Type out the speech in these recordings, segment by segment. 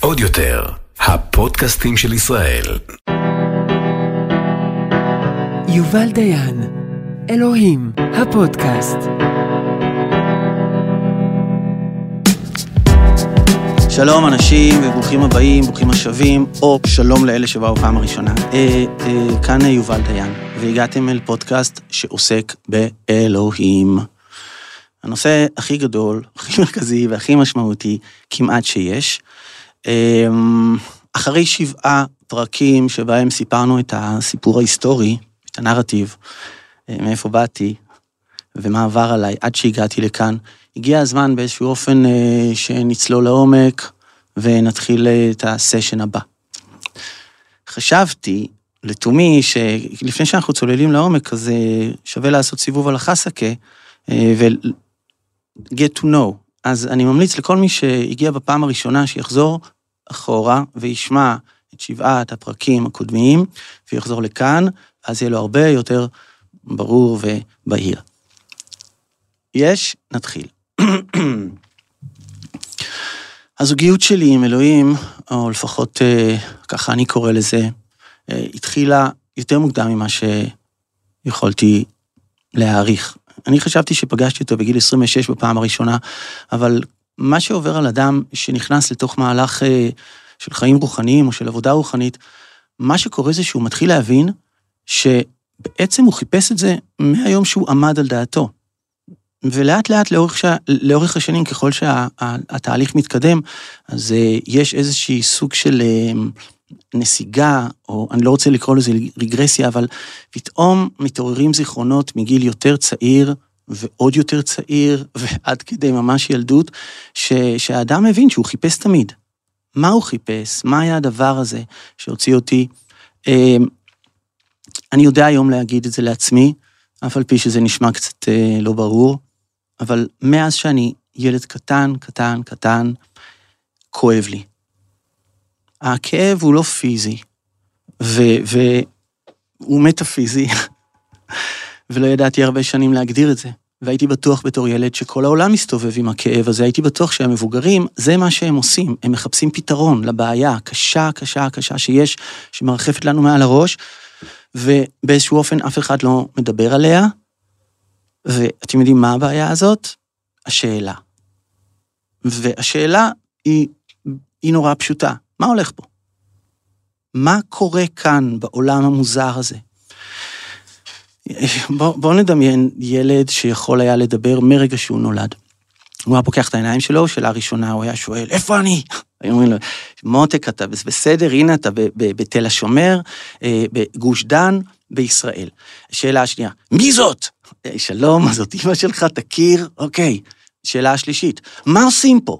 עוד יותר, הפודקאסטים של ישראל. יובל דיין, אלוהים, הפודקאסט. שלום אנשים וברוכים הבאים, ברוכים השבים, או שלום לאלה שבאו פעם הראשונה. אה, אה, כאן יובל דיין, והגעתם אל פודקאסט שעוסק באלוהים. הנושא הכי גדול, הכי מרכזי והכי משמעותי כמעט שיש. אה, אחרי שבעה פרקים שבהם סיפרנו את הסיפור ההיסטורי, את הנרטיב, אה, מאיפה באתי ומה עבר עליי עד שהגעתי לכאן, הגיע הזמן באיזשהו אופן אה, שנצלול לעומק ונתחיל אה, את הסשן הבא. חשבתי לתומי שלפני שאנחנו צוללים לעומק, אז שווה לעשות סיבוב על החסקה ו-get to know. אז אני ממליץ לכל מי שהגיע בפעם הראשונה שיחזור אחורה וישמע את שבעת הפרקים הקודמים, ויחזור לכאן, אז יהיה לו הרבה יותר ברור ובהיר. יש, נתחיל. הזוגיות שלי עם אלוהים, או לפחות אה, ככה אני קורא לזה, אה, התחילה יותר מוקדם ממה שיכולתי להעריך. אני חשבתי שפגשתי אותו בגיל 26 בפעם הראשונה, אבל מה שעובר על אדם שנכנס לתוך מהלך אה, של חיים רוחניים או של עבודה רוחנית, מה שקורה זה שהוא מתחיל להבין שבעצם הוא חיפש את זה מהיום שהוא עמד על דעתו. ולאט לאט לאורך, ש... לאורך השנים, ככל שהתהליך שה... מתקדם, אז אה, יש איזושהי סוג של אה, נסיגה, או אני לא רוצה לקרוא לזה רגרסיה, אבל פתאום מתעוררים זיכרונות מגיל יותר צעיר, ועוד יותר צעיר, ועד כדי ממש ילדות, ש... שהאדם מבין שהוא חיפש תמיד. מה הוא חיפש? מה היה הדבר הזה שהוציא אותי? אה, אני יודע היום להגיד את זה לעצמי, אף על פי שזה נשמע קצת לא ברור. אבל מאז שאני ילד קטן, קטן, קטן, כואב לי. הכאב הוא לא פיזי, והוא מטאפיזי, ולא ידעתי הרבה שנים להגדיר את זה. והייתי בטוח בתור ילד שכל העולם מסתובב עם הכאב הזה, הייתי בטוח שהמבוגרים, זה מה שהם עושים, הם מחפשים פתרון לבעיה הקשה, קשה, קשה שיש, שמרחפת לנו מעל הראש, ובאיזשהו אופן אף אחד לא מדבר עליה, ואתם יודעים מה הבעיה הזאת? השאלה. והשאלה היא, היא נורא פשוטה. מה הולך פה? מה קורה כאן בעולם המוזר הזה? בואו בוא נדמיין ילד שיכול היה לדבר מרגע שהוא נולד. הוא היה פוקח את העיניים שלו, שאלה ראשונה, הוא היה שואל, איפה אני? היו אומרים לו, מותק, אתה בסדר, הנה אתה בתל השומר, אה, בגוש דן, בישראל. שאלה השנייה, מי זאת? אה, שלום, זאת אמא שלך, תכיר? אוקיי. שאלה השלישית, מה עושים פה?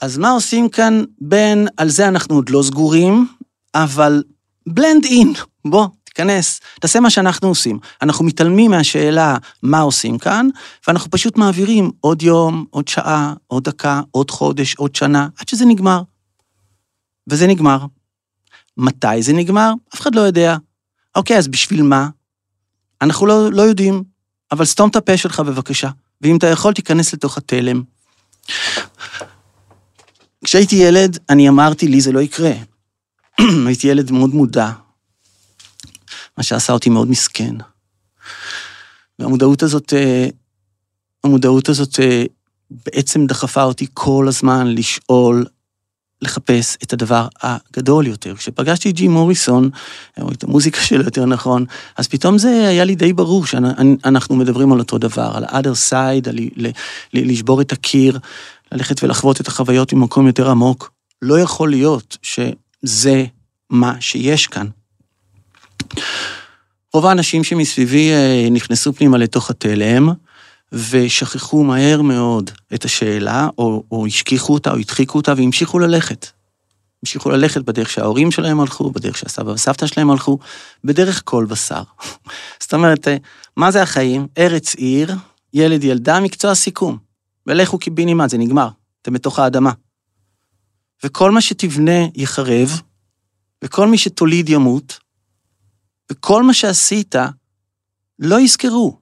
אז מה עושים כאן בין, על זה אנחנו עוד לא סגורים, אבל בלנד אין, בוא, תיכנס, תעשה מה שאנחנו עושים. אנחנו מתעלמים מהשאלה מה עושים כאן, ואנחנו פשוט מעבירים עוד יום, עוד שעה, עוד דקה, עוד חודש, עוד שנה, עד שזה נגמר. וזה נגמר. מתי זה נגמר? אף אחד לא יודע. אוקיי, אז בשביל מה? אנחנו לא, לא יודעים, אבל סתום את הפה שלך בבקשה, ואם אתה יכול, תיכנס לתוך התלם. כשהייתי ילד, אני אמרתי, לי זה לא יקרה. הייתי ילד מאוד מודע, מה שעשה אותי מאוד מסכן. והמודעות הזאת, אה, המודעות הזאת אה, בעצם דחפה אותי כל הזמן לשאול לחפש את הדבר הגדול יותר. כשפגשתי את ג'י מוריסון, או את המוזיקה שלו יותר נכון, אז פתאום זה היה לי די ברור שאנחנו מדברים על אותו דבר, על ה-other side, על לשבור את הקיר, ללכת ולחוות את החוויות ממקום יותר עמוק. לא יכול להיות שזה מה שיש כאן. רוב האנשים שמסביבי אה, נכנסו פנימה לתוך התלם, ושכחו מהר מאוד את השאלה, או, או השכיחו אותה, או הדחיקו אותה, והמשיכו ללכת. המשיכו ללכת בדרך שההורים שלהם הלכו, בדרך שהסבא והסבתא שלהם הלכו, בדרך כל בשר. זאת אומרת, מה זה החיים? ארץ עיר, ילד ילדה, מקצוע סיכום. ולכו קיבינימט, זה נגמר. אתם בתוך האדמה. וכל מה שתבנה יחרב, וכל מי שתוליד ימות, וכל מה שעשית, לא יזכרו.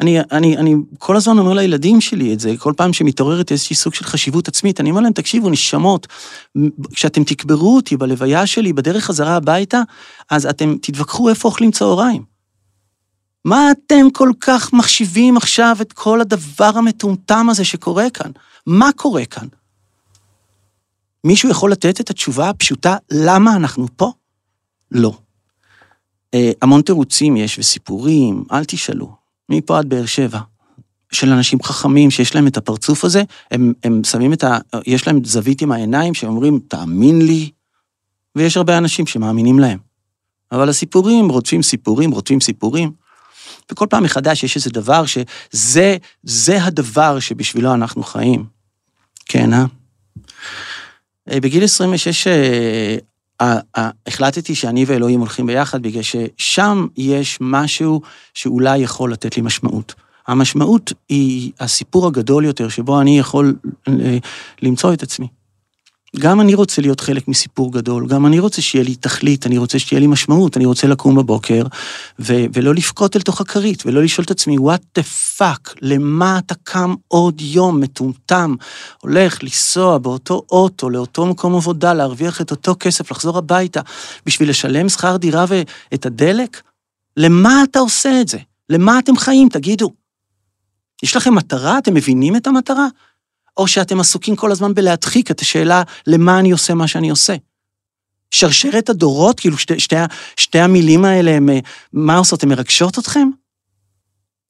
אני, אני, אני כל הזמן אומר לילדים שלי את זה, כל פעם שמתעוררת איזושהי סוג של חשיבות עצמית, אני אומר להם, תקשיבו, נשמות, כשאתם תקברו אותי בלוויה שלי, בדרך חזרה הביתה, אז אתם תתווכחו איפה אוכלים צהריים. מה אתם כל כך מחשיבים עכשיו את כל הדבר המטומטם הזה שקורה כאן? מה קורה כאן? מישהו יכול לתת את התשובה הפשוטה, למה אנחנו פה? לא. אה, המון תירוצים יש וסיפורים, אל תשאלו. מפה עד באר שבע, של אנשים חכמים שיש להם את הפרצוף הזה, הם, הם שמים את ה... יש להם זווית עם העיניים שהם אומרים, תאמין לי, ויש הרבה אנשים שמאמינים להם. אבל הסיפורים רודפים סיפורים, רודפים סיפורים, וכל פעם מחדש יש איזה דבר שזה, זה הדבר שבשבילו אנחנו חיים. כן, אה? אה בגיל 26 החלטתי שאני ואלוהים הולכים ביחד, בגלל ששם יש משהו שאולי יכול לתת לי משמעות. המשמעות היא הסיפור הגדול יותר, שבו אני יכול אה, למצוא את עצמי. גם אני רוצה להיות חלק מסיפור גדול, גם אני רוצה שיהיה לי תכלית, אני רוצה שתהיה לי משמעות, אני רוצה לקום בבוקר ו- ולא לבכות אל תוך הכרית, ולא לשאול את עצמי, what the fuck, למה אתה קם עוד יום מטומטם, הולך לנסוע באותו אוטו, לאותו מקום עבודה, להרוויח את אותו כסף, לחזור הביתה, בשביל לשלם שכר דירה ואת הדלק? למה אתה עושה את זה? למה אתם חיים, תגידו? יש לכם מטרה? אתם מבינים את המטרה? או שאתם עסוקים כל הזמן בלהדחיק את השאלה למה אני עושה מה שאני עושה. שרשרת הדורות, כאילו שתי, שתי, שתי המילים האלה, הם, מה עושות, הן מרגשות אתכם?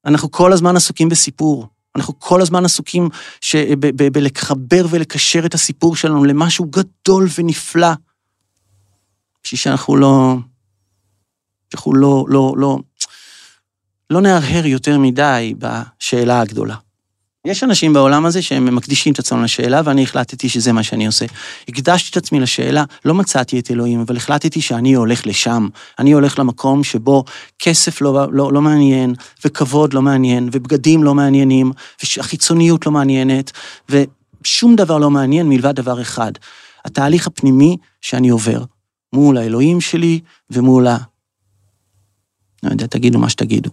אנחנו כל הזמן עסוקים בסיפור. אנחנו כל הזמן עסוקים ש... ב, ב, בלחבר ולקשר את הסיפור שלנו למשהו גדול ונפלא. בשביל שאנחנו לא... שאנחנו לא, לא, לא, לא נהרהר יותר מדי בשאלה הגדולה. יש אנשים בעולם הזה שהם מקדישים את עצמם לשאלה, ואני החלטתי שזה מה שאני עושה. הקדשתי את עצמי לשאלה, לא מצאתי את אלוהים, אבל החלטתי שאני הולך לשם. אני הולך למקום שבו כסף לא, לא, לא מעניין, וכבוד לא מעניין, ובגדים לא מעניינים, והחיצוניות לא מעניינת, ושום דבר לא מעניין מלבד דבר אחד, התהליך הפנימי שאני עובר, מול האלוהים שלי ומול ה... לא יודע, תגידו מה שתגידו.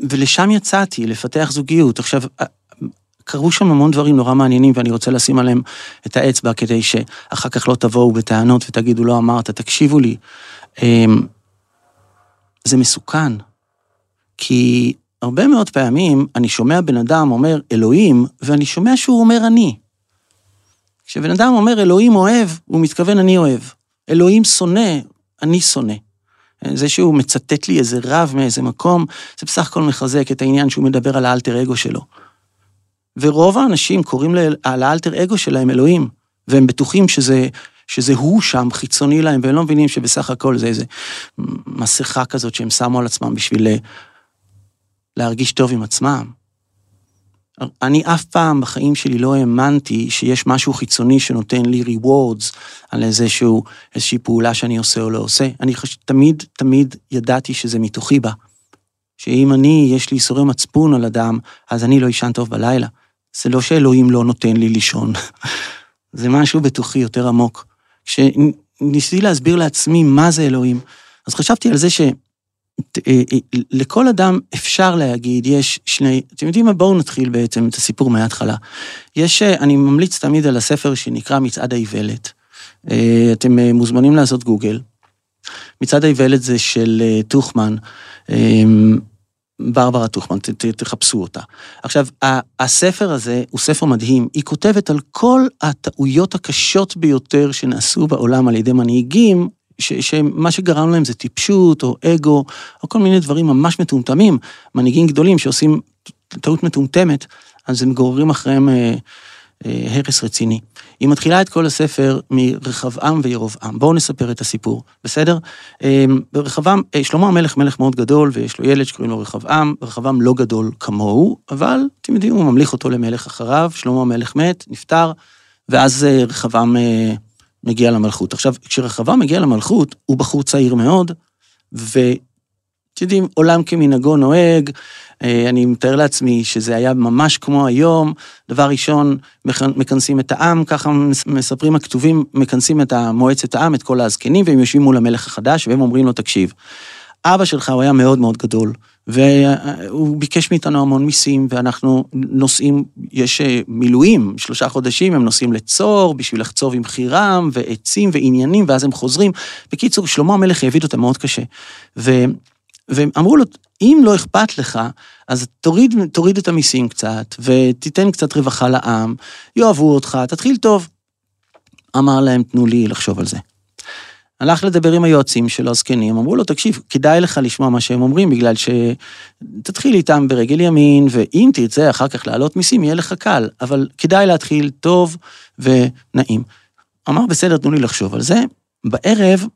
ולשם יצאתי, לפתח זוגיות. עכשיו, קרו שם המון דברים נורא מעניינים, ואני רוצה לשים עליהם את האצבע כדי שאחר כך לא תבואו בטענות ותגידו, לא אמרת, תקשיבו לי. אמ, זה מסוכן, כי הרבה מאוד פעמים אני שומע בן אדם אומר אלוהים, ואני שומע שהוא אומר אני. כשבן אדם אומר אלוהים אוהב, הוא מתכוון אני אוהב. אלוהים שונא, אני שונא. זה שהוא מצטט לי איזה רב מאיזה מקום, זה בסך הכל מחזק את העניין שהוא מדבר על האלטר אגו שלו. ורוב האנשים קוראים על האלטר אגו שלהם אלוהים, והם בטוחים שזה, שזה הוא שם, חיצוני להם, והם לא מבינים שבסך הכל זה איזה מסכה כזאת שהם שמו על עצמם בשביל להרגיש טוב עם עצמם. אני אף פעם בחיים שלי לא האמנתי שיש משהו חיצוני שנותן לי rewards על איזשהו, איזושהי פעולה שאני עושה או לא עושה. אני חש... תמיד, תמיד ידעתי שזה מתוכי בה. שאם אני, יש לי איסורי מצפון על אדם, אז אני לא אשן טוב בלילה. זה לא שאלוהים לא נותן לי לישון. זה משהו בתוכי יותר עמוק. כשניסיתי להסביר לעצמי מה זה אלוהים, אז חשבתי על זה ש... אה, אה, לכל אדם אפשר להגיד, יש שני, אתם יודעים מה? בואו נתחיל בעצם את הסיפור מההתחלה. יש, אה, אני ממליץ תמיד על הספר שנקרא מצעד האיוולת. אתם מוזמנים לעשות גוגל. מצעד האיוולת זה של טוחמן, ברברה טוחמן, תחפשו אותה. עכשיו, הספר הזה הוא ספר מדהים, היא כותבת על כל הטעויות הקשות ביותר שנעשו בעולם על ידי מנהיגים ש, שמה שגרם להם זה טיפשות או אגו, או כל מיני דברים ממש מטומטמים, מנהיגים גדולים שעושים טעות מטומטמת, אז הם גוררים אחריהם אה, אה, הרס רציני. היא מתחילה את כל הספר מרחבעם וירובעם. בואו נספר את הסיפור, בסדר? אה, רחבעם, אה, שלמה המלך מלך מאוד גדול, ויש לו ילד שקוראים לו רחבעם, רחבעם לא גדול כמוהו, אבל אתם יודעים, הוא ממליך אותו למלך אחריו, שלמה המלך מת, נפטר, ואז אה, רחבעם... אה, מגיע למלכות. עכשיו, כשרחבעם מגיע למלכות, הוא בחור צעיר מאוד, ואתם יודעים, עולם כמנהגו נוהג, אה, אני מתאר לעצמי שזה היה ממש כמו היום, דבר ראשון, מכנסים את העם, ככה מספרים הכתובים, מכנסים את מועצת העם, את כל הזקנים, והם יושבים מול המלך החדש, והם אומרים לו, תקשיב, אבא שלך הוא היה מאוד מאוד גדול, והוא ביקש מאיתנו המון מיסים, ואנחנו נוסעים, יש אה, מילואים, שלושה חודשים, הם נוסעים לצור בשביל לחצוב עם חירם, ועצים ועניינים, ואז הם חוזרים. בקיצור, שלמה המלך העביד אותם מאוד קשה. ו... ואמרו לו, אם לא אכפת לך, אז תוריד, תוריד את המיסים קצת, ותיתן קצת רווחה לעם, יאהבו אותך, תתחיל טוב. אמר להם, תנו לי לחשוב על זה. הלך לדבר עם היועצים שלו, הזקנים, אמרו לו, תקשיב, כדאי לך לשמוע מה שהם אומרים, בגלל שתתחיל איתם ברגל ימין, ואם תרצה אחר כך להעלות מיסים, יהיה לך קל, אבל כדאי להתחיל טוב ונעים. אמר, בסדר, תנו לי לחשוב על זה. בערב,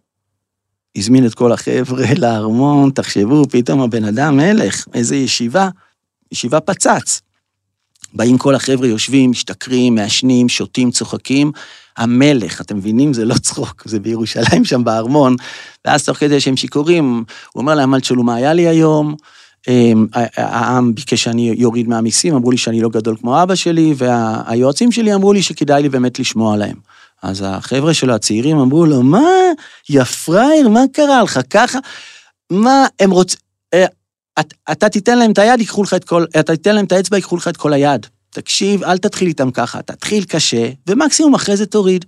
הזמין את כל החבר'ה לארמון, תחשבו, פתאום הבן אדם מלך, איזה ישיבה, ישיבה פצץ. באים כל החבר'ה, יושבים, משתכרים, מעשנים, שותים, צוחקים. המלך, אתם מבינים? זה לא צחוק, זה בירושלים שם בארמון. ואז תוך כדי שהם שיכורים, הוא אומר להם, אל תשאלו מה היה לי היום. אמ, העם ביקש שאני יוריד מהמיסים, אמרו לי שאני לא גדול כמו אבא שלי, והיועצים שלי אמרו לי שכדאי לי באמת לשמוע להם. אז החבר'ה שלו, הצעירים, אמרו לו, מה, יא פראייר, מה קרה לך ככה? מה, הם רוצים... אה, אתה תיתן להם את היד, ייקחו לך את כל... אתה תיתן להם את האצבע, ייקחו לך את כל היד. תקשיב, אל תתחיל איתם ככה, תתחיל קשה, ומקסימום אחרי זה תוריד.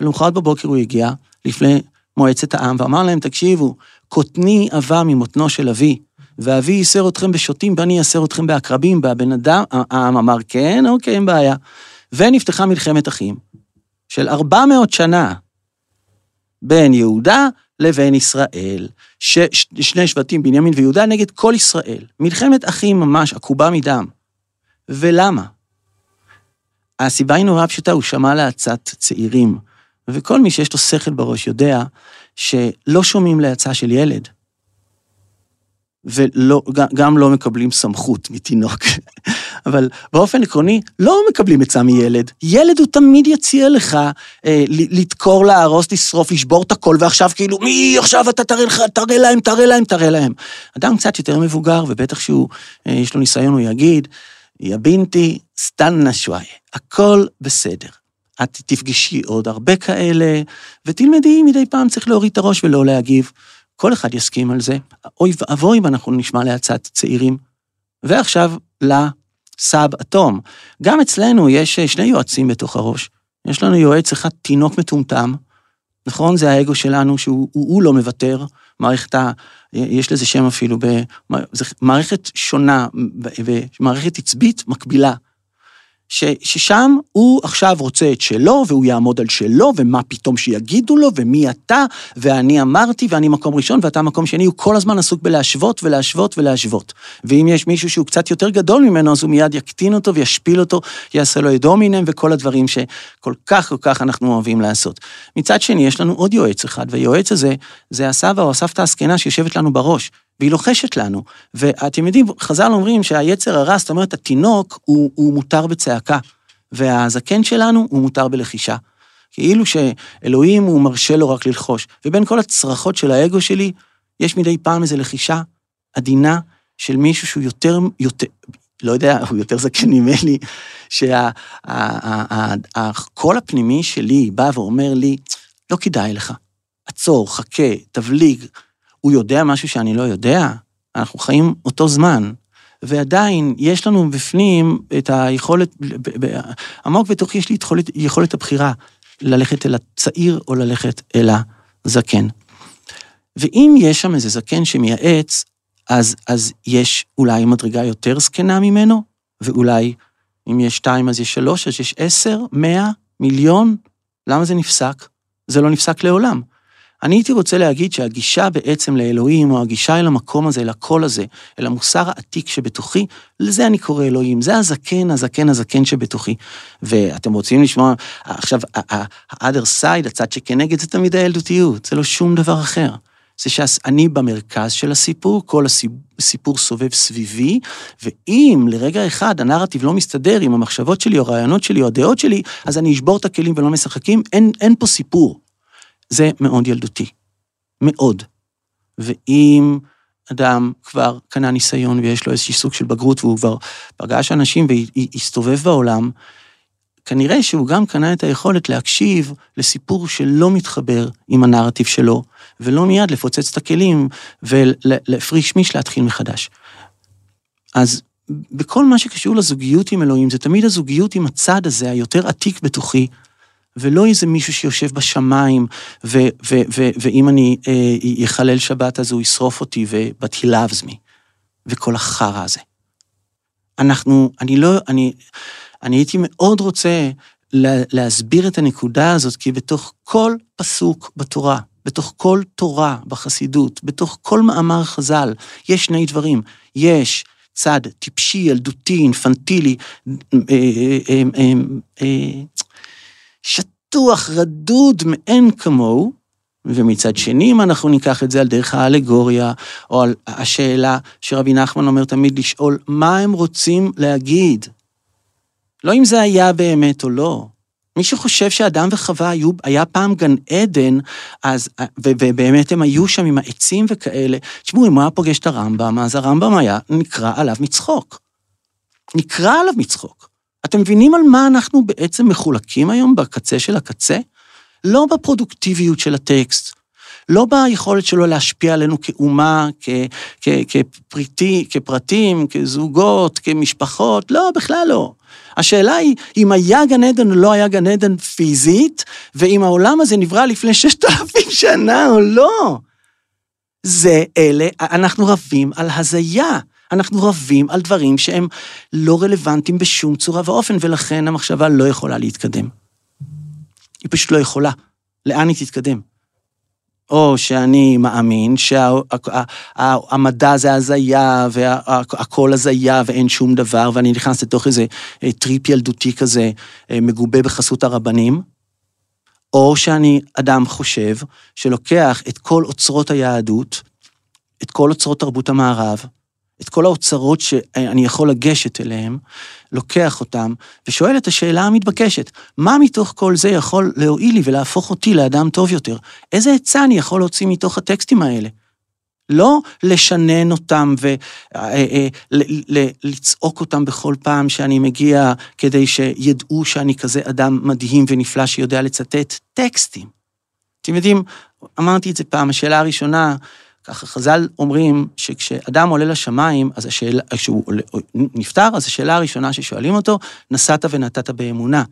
ולמחרת בבוקר הוא הגיע לפני מועצת העם ואמר להם, תקשיבו, קוטני עבה ממותנו של אבי, ואבי ייסר אתכם בשוטים ואני אייסר אתכם בעקרבים, והבן אדם, העם אמר, כן, אוקיי, אין בעיה. ונפתחה מלחמת אחים של 400 שנה בין יהודה לבין ישראל. ש, ש, שני שבטים, בנימין ויהודה, נגד כל ישראל. מלחמת אחים ממש, עקובה מדם. ולמה? הסיבה היא נורא פשוטה, הוא שמע לעצת צעירים. וכל מי שיש לו שכל בראש יודע שלא שומעים לעצה של ילד. וגם לא מקבלים סמכות מתינוק. אבל באופן עקרוני, לא מקבלים עצה מילד. ילד הוא תמיד יציע לך אה, לדקור, להרוס, לשרוף, לשבור את הכל, ועכשיו כאילו, מי עכשיו אתה תראה לך, תראה להם, תראה להם, תראה להם. אדם קצת יותר מבוגר, ובטח שהוא, אה, יש לו ניסיון, הוא יגיד, יא בינתי, סטנה שוואי, הכל בסדר. את תפגשי עוד הרבה כאלה, ותלמדי מדי פעם צריך להוריד את הראש ולא להגיב. כל אחד יסכים על זה. אוי ואבוי אם אנחנו נשמע לעצת צעירים. ועכשיו לסאב אטום. גם אצלנו יש שני יועצים בתוך הראש. יש לנו יועץ אחד, תינוק מטומטם, נכון? זה האגו שלנו, שהוא הוא, הוא לא מוותר. מערכת ה... יש לזה שם אפילו, ב, זה מערכת שונה, ומערכת עצבית מקבילה. ש, ששם הוא עכשיו רוצה את שלו, והוא יעמוד על שלו, ומה פתאום שיגידו לו, ומי אתה, ואני אמרתי, ואני מקום ראשון, ואתה מקום שני, הוא כל הזמן עסוק בלהשוות ולהשוות ולהשוות. ואם יש מישהו שהוא קצת יותר גדול ממנו, אז הוא מיד יקטין אותו וישפיל אותו, יעשה לו את דומינם, וכל הדברים שכל כך כל כך אנחנו אוהבים לעשות. מצד שני, יש לנו עוד יועץ אחד, והיועץ הזה, זה הסבא או הסבתא הזקנה שיושבת לנו בראש. והיא לוחשת לנו. ואתם יודעים, חז"ל אומרים שהיצר הרע, זאת אומרת, התינוק הוא, הוא מותר בצעקה, והזקן שלנו הוא מותר בלחישה. כאילו שאלוהים הוא מרשה לו רק ללחוש. ובין כל הצרחות של האגו שלי, יש מדי פעם איזו לחישה עדינה של מישהו שהוא יותר, יותר, לא יודע, הוא יותר זקן ממני, שהקול הפנימי שלי בא ואומר לי, לא כדאי לך, עצור, חכה, תבליג, הוא יודע משהו שאני לא יודע? אנחנו חיים אותו זמן. ועדיין יש לנו בפנים את היכולת, עמוק בתוכי יש לי את יכולת, יכולת הבחירה ללכת אל הצעיר או ללכת אל הזקן. ואם יש שם איזה זקן שמייעץ, אז, אז יש אולי מדרגה יותר זקנה ממנו, ואולי אם יש שתיים אז יש שלוש, אז יש עשר, מאה, מיליון. למה זה נפסק? זה לא נפסק לעולם. אני הייתי רוצה להגיד שהגישה בעצם לאלוהים, או הגישה אל המקום הזה, אל הקול הזה, אל המוסר העתיק שבתוכי, לזה אני קורא אלוהים. זה הזקן, הזקן, הזקן שבתוכי. ואתם רוצים לשמוע, עכשיו, ה-other side, הצד שכנגד, זה תמיד הילדותיות, זה לא שום דבר אחר. זה שאני במרכז של הסיפור, כל הסיפור סובב סביבי, ואם לרגע אחד הנרטיב לא מסתדר עם המחשבות שלי, או הרעיונות שלי, או הדעות שלי, אז אני אשבור את הכלים ולא משחקים, אין, אין פה סיפור. זה מאוד ילדותי. מאוד. ואם אדם כבר קנה ניסיון ויש לו איזשהו סוג של בגרות והוא כבר פגש אנשים והסתובב בעולם, כנראה שהוא גם קנה את היכולת להקשיב לסיפור שלא מתחבר עם הנרטיב שלו, ולא מיד לפוצץ את הכלים ולהפריש מיש להתחיל מחדש. אז בכל מה שקשור לזוגיות עם אלוהים, זה תמיד הזוגיות עם הצד הזה, היותר עתיק בתוכי, ולא איזה מישהו שיושב בשמיים, ו- ו- ו- ואם אני אחלל אה, שבת אז הוא ישרוף אותי, me, וכל החרא הזה. אנחנו, אני לא, אני, אני הייתי מאוד רוצה לה, להסביר את הנקודה הזאת, כי בתוך כל פסוק בתורה, בתוך כל תורה בחסידות, בתוך כל מאמר חז"ל, יש שני דברים. יש צד טיפשי, ילדותי, אינפנטילי, אה, אה, אה, שטוח, רדוד מאין כמוהו, ומצד שני, אם אנחנו ניקח את זה על דרך האלגוריה, או על השאלה שרבי נחמן אומר תמיד לשאול, מה הם רוצים להגיד? לא אם זה היה באמת או לא. מי שחושב שאדם וחווה היו, היה פעם גן עדן, אז, ובאמת הם היו שם עם העצים וכאלה, תשמעו, אם הוא היה פוגש את הרמב"ם, אז הרמב"ם היה נקרא עליו מצחוק. נקרא עליו מצחוק. אתם מבינים על מה אנחנו בעצם מחולקים היום בקצה של הקצה? לא בפרודוקטיביות של הטקסט, לא ביכולת שלו להשפיע עלינו כאומה, כ, כ, כפריטי, כפרטים, כזוגות, כמשפחות, לא, בכלל לא. השאלה היא, אם היה גן עדן או לא היה גן עדן פיזית, ואם העולם הזה נברא לפני ששת אלפים שנה או לא. זה אלה, אנחנו רבים על הזיה. אנחנו רבים על דברים שהם לא רלוונטיים בשום צורה ואופן, ולכן המחשבה לא יכולה להתקדם. היא פשוט לא יכולה. לאן היא תתקדם? או שאני מאמין שהמדע זה הזיה, והכל הזיה ואין שום דבר, ואני נכנס לתוך איזה אה, טריפ ילדותי כזה, אה, מגובה בחסות הרבנים, או שאני אדם חושב שלוקח את כל אוצרות היהדות, את כל אוצרות תרבות המערב, את כל האוצרות שאני יכול לגשת אליהם, לוקח אותם, ושואל את השאלה המתבקשת, מה מתוך כל זה יכול להועיל לי ולהפוך אותי לאדם טוב יותר? איזה עצה אני יכול להוציא מתוך הטקסטים האלה? לא לשנן אותם ולצעוק אה, אה, אותם בכל פעם שאני מגיע, כדי שידעו שאני כזה אדם מדהים ונפלא שיודע לצטט טקסטים. אתם יודעים, אמרתי את זה פעם, השאלה הראשונה, ככה חז"ל אומרים שכשאדם עולה לשמיים, אז השאלה, כשהוא נפטר, אז השאלה הראשונה ששואלים אותו, נסעת ונתת באמונה.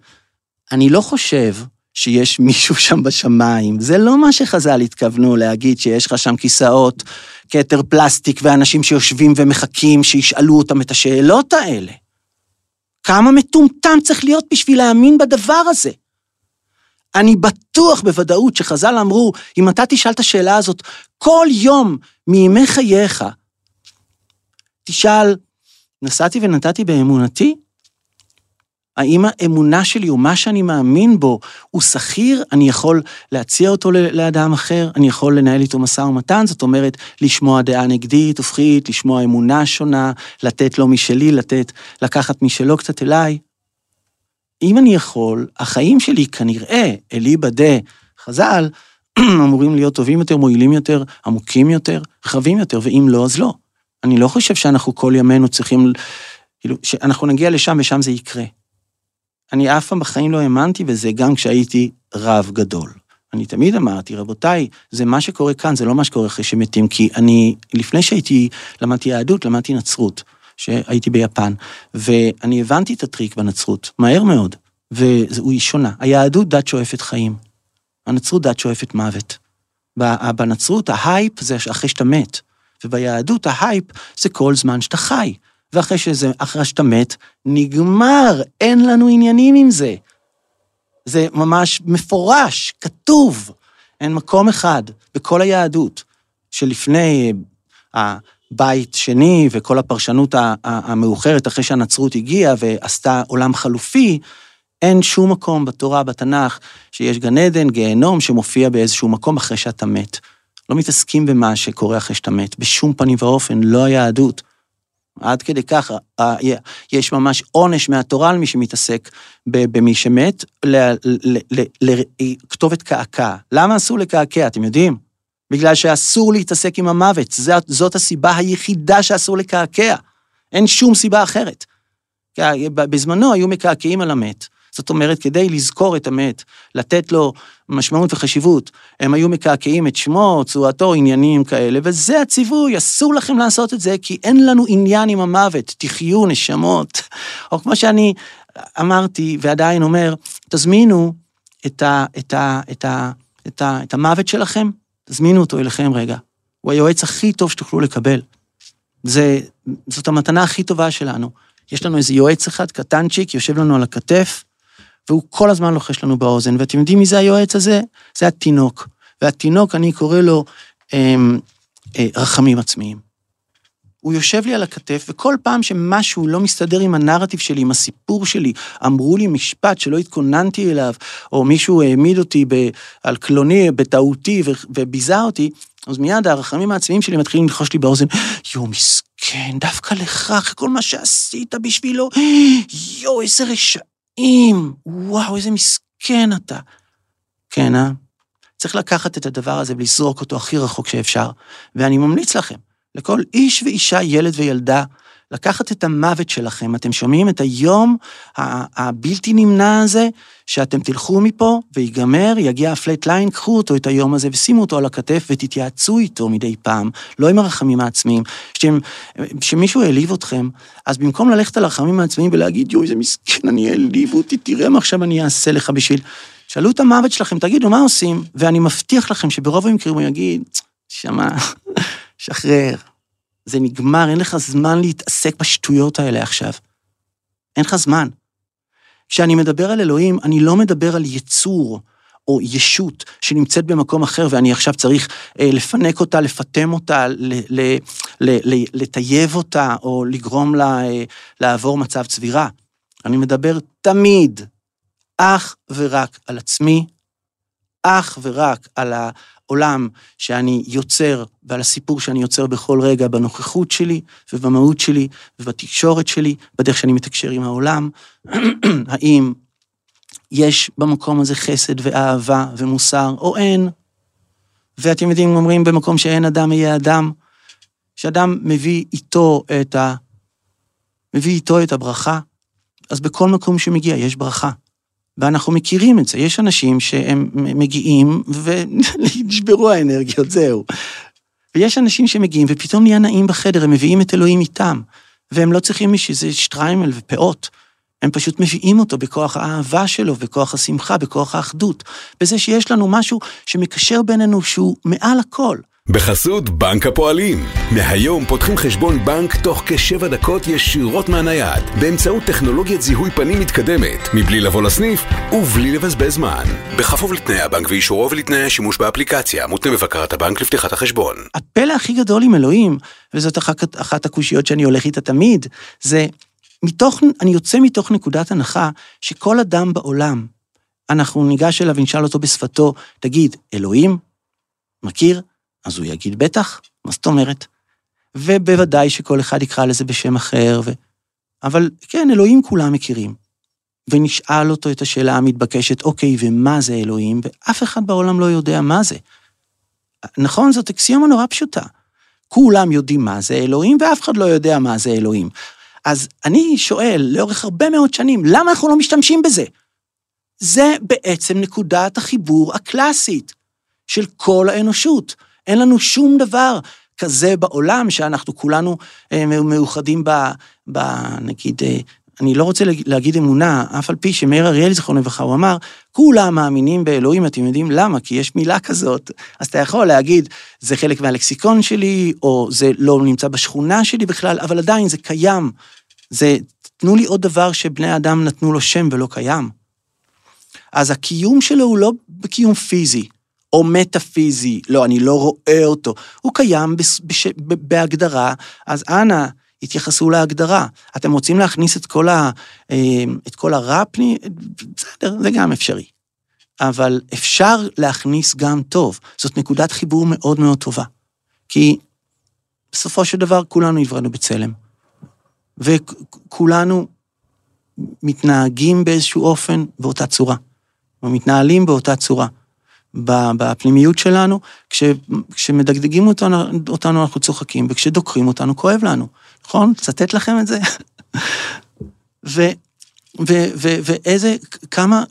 אני לא חושב שיש מישהו שם בשמיים, זה לא מה שחז"ל התכוונו להגיד שיש לך שם כיסאות, כתר פלסטיק ואנשים שיושבים ומחכים שישאלו אותם את השאלות האלה. כמה מטומטם צריך להיות בשביל להאמין בדבר הזה? אני בטוח בוודאות שחז"ל אמרו, אם אתה תשאל את השאלה הזאת כל יום מימי חייך, תשאל, נסעתי ונתתי באמונתי? האם האמונה שלי, או מה שאני מאמין בו, הוא שכיר? אני יכול להציע אותו לאדם אחר? אני יכול לנהל איתו משא ומתן? זאת אומרת, לשמוע דעה נגדית, הופכית, לשמוע אמונה שונה, לתת לו משלי, לתת, לקחת משלו קצת אליי. אם אני יכול, החיים שלי כנראה, אליבא חז"ל, אמורים להיות טובים יותר, מועילים יותר, עמוקים יותר, רחבים יותר, ואם לא, אז לא. אני לא חושב שאנחנו כל ימינו צריכים, כאילו, שאנחנו נגיע לשם ושם זה יקרה. אני אף פעם בחיים לא האמנתי בזה, גם כשהייתי רב גדול. אני תמיד אמרתי, רבותיי, זה מה שקורה כאן, זה לא מה שקורה אחרי שמתים, כי אני, לפני שהייתי, למדתי יהדות, למדתי נצרות. שהייתי ביפן, ואני הבנתי את הטריק בנצרות, מהר מאוד, והיא שונה. היהדות דת שואפת חיים, הנצרות דת שואפת מוות. בנצרות ההייפ זה אחרי שאתה מת, וביהדות ההייפ זה כל זמן שאתה חי. ואחרי שזה, אחרי שאתה מת, נגמר, אין לנו עניינים עם זה. זה ממש מפורש, כתוב. אין מקום אחד בכל היהדות שלפני בית שני וכל הפרשנות המאוחרת אחרי שהנצרות הגיעה ועשתה עולם חלופי, אין שום מקום בתורה, בתנ"ך, שיש גן עדן, גיהנום, שמופיע באיזשהו מקום אחרי שאתה מת. לא מתעסקים במה שקורה אחרי שאתה מת, בשום פנים ואופן, לא היהדות. עד כדי כך, יש ממש עונש מהתורה על מי שמתעסק במי שמת, לכתובת קעקע. למה אסור לקעקע, אתם יודעים? בגלל שאסור להתעסק עם המוות, זאת, הסיבה היחידה שאסור לקעקע. אין שום סיבה אחרת. בזמנו היו מקעקעים על המת, זאת אומרת, כדי לזכור את המת, לתת לו משמעות וחשיבות, הם היו מקעקעים את שמו, צורתו, עניינים כאלה, וזה הציווי, אסור לכם לעשות את זה, כי אין לנו עניין עם המוות, תחיו נשמות. או כמו שאני אמרתי ועדיין אומר, תזמינו את, ה, את, ה, את, ה, את, ה, את המוות שלכם, תזמינו אותו אליכם רגע. הוא היועץ הכי טוב שתוכלו לקבל. זה, זאת המתנה הכי טובה שלנו. יש לנו איזה יועץ אחד, קטנצ'יק, יושב לנו על הכתף, והוא כל הזמן לוחש לנו באוזן. ואתם יודעים מי זה היועץ הזה? זה התינוק. והתינוק, אני קורא לו אה, אה, רחמים עצמיים. הוא יושב לי על הכתף, וכל פעם שמשהו לא מסתדר עם הנרטיב שלי, עם הסיפור שלי, אמרו לי משפט שלא התכוננתי אליו, או מישהו העמיד אותי ב, על קלוני בטעותי וביזה אותי, אז מיד הרחמים העצמיים שלי מתחילים ללחוש לי באוזן, יואו, מסכן, דווקא לך, אחרי כל מה שעשית בשבילו, יואו, איזה רשעים, וואו, איזה מסכן אתה. כן, אה? צריך לקחת את הדבר הזה ולזרוק אותו הכי רחוק שאפשר, ואני ממליץ לכם, לכל איש ואישה, ילד וילדה, לקחת את המוות שלכם. אתם שומעים את היום הבלתי נמנע הזה, שאתם תלכו מפה ויגמר, יגיע הפלט ליין, קחו אותו את היום הזה ושימו אותו על הכתף ותתייעצו איתו מדי פעם, לא עם הרחמים העצמיים. כשמישהו העליב אתכם, אז במקום ללכת על הרחמים העצמיים ולהגיד, יואי, איזה מסכן, אני העליב אותי, תראה מה עכשיו אני אעשה לך בשביל... שאלו את המוות שלכם, תגידו, מה עושים? ואני מבטיח לכם שברוב המקרים הוא יגיד, שמע, שחרר, זה נגמר, אין לך זמן להתעסק בשטויות האלה עכשיו. אין לך זמן. כשאני מדבר על אלוהים, אני לא מדבר על יצור או ישות שנמצאת במקום אחר ואני עכשיו צריך אה, לפנק אותה, לפטם אותה, ל, ל, ל, ל, לטייב אותה או לגרום לה אה, לעבור מצב צבירה. אני מדבר תמיד אך ורק על עצמי, אך ורק על העולם שאני יוצר ועל הסיפור שאני יוצר בכל רגע בנוכחות שלי ובמהות שלי ובתקשורת שלי, בדרך שאני מתקשר עם העולם. האם יש במקום הזה חסד ואהבה ומוסר או אין? ואתם יודעים, אומרים במקום שאין אדם יהיה אדם, שאדם מביא איתו את ה... מביא איתו את הברכה, אז בכל מקום שמגיע יש ברכה. ואנחנו מכירים את זה. יש אנשים שהם מגיעים ונשברו האנרגיות, זהו. ויש אנשים שמגיעים ופתאום נהיה נעים בחדר, הם מביאים את אלוהים איתם. והם לא צריכים בשביל זה שטריימל ופאות. הם פשוט מביאים אותו בכוח האהבה שלו, בכוח השמחה, בכוח האחדות. בזה שיש לנו משהו שמקשר בינינו שהוא מעל הכל. בחסות בנק הפועלים. מהיום פותחים חשבון בנק תוך כשבע דקות ישירות מהנייד, באמצעות טכנולוגיית זיהוי פנים מתקדמת, מבלי לבוא לסניף ובלי לבזבז זמן. בכפוף לתנאי הבנק ואישורו ולתנאי השימוש באפליקציה, מותנה בבקרת הבנק לפתיחת החשבון. הפלא הכי גדול עם אלוהים, וזאת אחת, אחת הקושיות שאני הולך איתה תמיד, זה מתוך, אני יוצא מתוך נקודת הנחה שכל אדם בעולם, אנחנו ניגש אליו ונשאל אותו בשפתו, תגיד, אלוהים? מכיר? אז הוא יגיד, בטח, מה זאת אומרת? ובוודאי שכל אחד יקרא לזה בשם אחר, ו... אבל כן, אלוהים כולם מכירים. ונשאל אותו את השאלה המתבקשת, אוקיי, ומה זה אלוהים? ואף אחד בעולם לא יודע מה זה. נכון, זאת אקסיומה נורא פשוטה. כולם יודעים מה זה אלוהים, ואף אחד לא יודע מה זה אלוהים. אז אני שואל, לאורך הרבה מאוד שנים, למה אנחנו לא משתמשים בזה? זה בעצם נקודת החיבור הקלאסית של כל האנושות. אין לנו שום דבר כזה בעולם שאנחנו כולנו אה, מאוחדים ב... ב נגיד, אה, אני לא רוצה להגיד אמונה, אף על פי שמאיר אריאל, זכרונו לברכה, הוא אמר, כולם מאמינים באלוהים, אתם יודעים למה? כי יש מילה כזאת. אז אתה יכול להגיד, זה חלק מהלקסיקון שלי, או זה לא נמצא בשכונה שלי בכלל, אבל עדיין זה קיים. זה, תנו לי עוד דבר שבני אדם נתנו לו שם ולא קיים. אז הקיום שלו הוא לא בקיום פיזי. או מטאפיזי, לא, אני לא רואה אותו. הוא קיים בש, בהגדרה, אז אנא, התייחסו להגדרה. אתם רוצים להכניס את כל, ה, אה, את כל הרע. בסדר, זה גם אפשרי. אבל אפשר להכניס גם טוב. זאת נקודת חיבור מאוד מאוד טובה. כי בסופו של דבר כולנו נבראנו בצלם. וכולנו מתנהגים באיזשהו אופן באותה צורה, או מתנהלים באותה צורה. בפנימיות שלנו, כש, כשמדגדגים אותנו, אותנו אנחנו צוחקים, וכשדוקרים אותנו כואב לנו, נכון? צטט לכם את זה? ו- ו- ואיזה, כמה...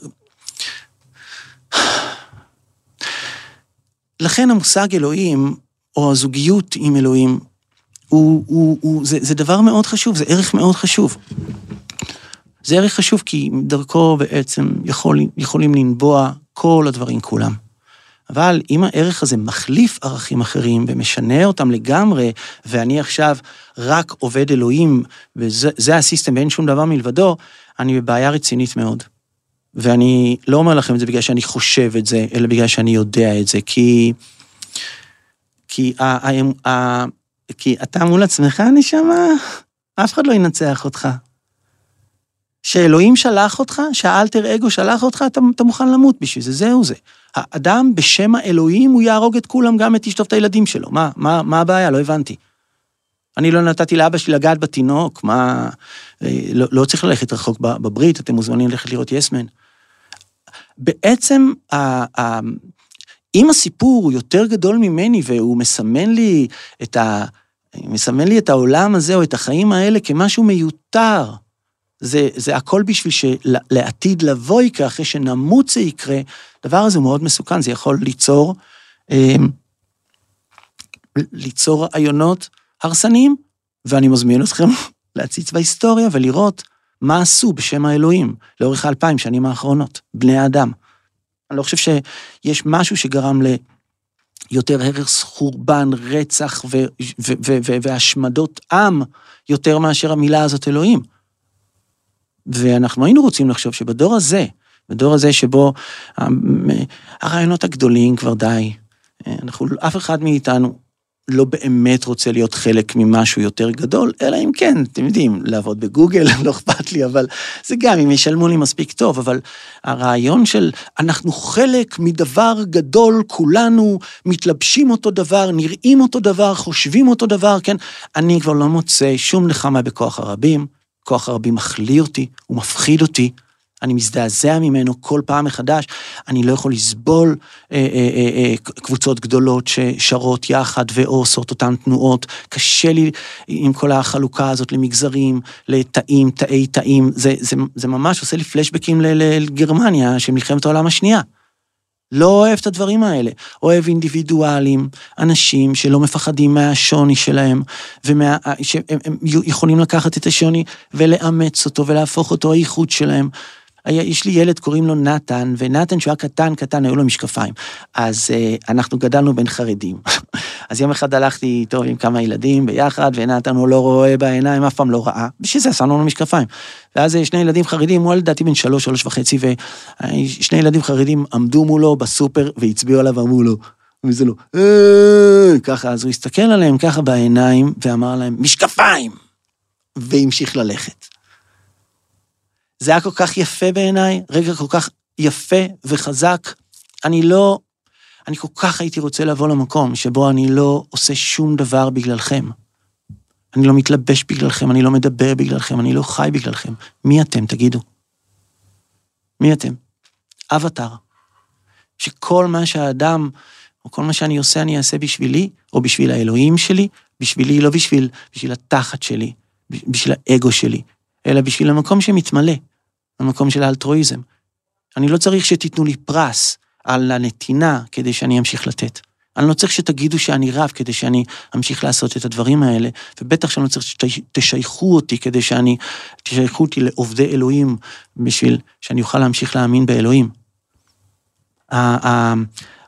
לכן המושג אלוהים, או הזוגיות עם אלוהים, הוא, הוא, הוא, זה, זה דבר מאוד חשוב, זה ערך מאוד חשוב. זה ערך חשוב כי דרכו בעצם יכול, יכולים לנבוע כל הדברים כולם. אבל אם הערך הזה מחליף ערכים אחרים ומשנה אותם לגמרי, ואני עכשיו רק עובד אלוהים, וזה הסיסטם ואין שום דבר מלבדו, אני בבעיה רצינית מאוד. ואני לא אומר לכם את זה בגלל שאני חושב את זה, אלא בגלל שאני יודע את זה, כי... כי, ה, ה, ה, כי אתה מול עצמך, נשמה, אף אחד לא ינצח אותך. שאלוהים שלח אותך, שהאלטר אגו שלח אותך, אתה, אתה מוכן למות בשביל זה, זהו זה. האדם בשם האלוהים, הוא יהרוג את כולם, גם את אשתו ואת הילדים שלו. מה, מה, מה הבעיה? לא הבנתי. אני לא נתתי לאבא שלי לגעת בתינוק, מה... אה, לא, לא צריך ללכת רחוק בברית, אתם מוזמנים ללכת לראות יסמן. בעצם, ה, ה, אם הסיפור הוא יותר גדול ממני והוא מסמן לי את ה... מסמן לי את העולם הזה או את החיים האלה כמשהו מיותר, זה, זה הכל בשביל שלעתיד לבוא יקרה, אחרי שנמות זה יקרה, הדבר הזה מאוד מסוכן, זה יכול ליצור, אה, ליצור רעיונות הרסניים, ואני מזמין אתכם להציץ בהיסטוריה ולראות מה עשו בשם האלוהים לאורך האלפיים שנים האחרונות, בני האדם. אני לא חושב שיש משהו שגרם ליותר הרס, חורבן, רצח והשמדות עם, יותר מאשר המילה הזאת אלוהים. ואנחנו היינו רוצים לחשוב שבדור הזה, בדור הזה שבו הרעיונות הגדולים כבר די, אנחנו, אף אחד מאיתנו לא באמת רוצה להיות חלק ממשהו יותר גדול, אלא אם כן, אתם יודעים, לעבוד בגוגל, לא אכפת לי, אבל זה גם אם ישלמו לי מספיק טוב, אבל הרעיון של אנחנו חלק מדבר גדול, כולנו מתלבשים אותו דבר, נראים אותו דבר, חושבים אותו דבר, כן? אני כבר לא מוצא שום נחמה בכוח הרבים, כוח הרבים מחליא אותי, הוא מפחיד אותי, אני מזדעזע ממנו כל פעם מחדש, אני לא יכול לסבול אה, אה, אה, אה, קבוצות גדולות ששרות יחד ועושות אותן תנועות, קשה לי עם כל החלוקה הזאת למגזרים, לתאים, תאי תאים, זה, זה, זה ממש עושה לי פלשבקים לגרמניה של מלחמת העולם השנייה. לא אוהב את הדברים האלה. אוהב אינדיבידואלים, אנשים שלא מפחדים מהשוני שלהם, ושהם יכולים לקחת את השוני ולאמץ אותו ולהפוך אותו הייחוד שלהם. היה, יש לי ילד, קוראים לו נתן, ונתן, שהוא היה קטן, קטן, היו לו משקפיים. אז uh, אנחנו גדלנו בין חרדים. אז יום אחד הלכתי איתו עם כמה ילדים ביחד, ונתן הוא לא רואה בעיניים, אף פעם לא ראה. בשביל זה שמנו לו משקפיים. ואז אה, שני ילדים חרדים, הוא לדעתי בן שלוש, שלוש וחצי, ושני ילדים חרדים עמדו מולו בסופר והצביעו עליו ואמרו לו, וזה לא, אה", ככה, אז הוא הסתכל עליהם ככה בעיניים, ואמר להם, משקפיים! והמשיך ללכת. זה היה כל כך יפה בעיניי, רגע כל כך יפה וחזק. אני לא, אני כל כך הייתי רוצה לבוא למקום שבו אני לא עושה שום דבר בגללכם. אני לא מתלבש בגללכם, אני לא מדבר בגללכם, אני לא חי בגללכם. מי אתם, תגידו? מי אתם? אבטאר. שכל מה שהאדם, או כל מה שאני עושה, אני אעשה בשבילי, או בשביל האלוהים שלי, בשבילי, לא בשביל, בשביל התחת שלי, בשביל האגו שלי, אלא בשביל המקום שמתמלא, המקום של האלטרואיזם. אני לא צריך שתיתנו לי פרס על הנתינה כדי שאני אמשיך לתת. אני לא צריך שתגידו שאני רב כדי שאני אמשיך לעשות את הדברים האלה, ובטח שאני לא צריך שתשייכו אותי כדי שאני, תשייכו אותי לעובדי אלוהים בשביל שאני אוכל להמשיך להאמין באלוהים.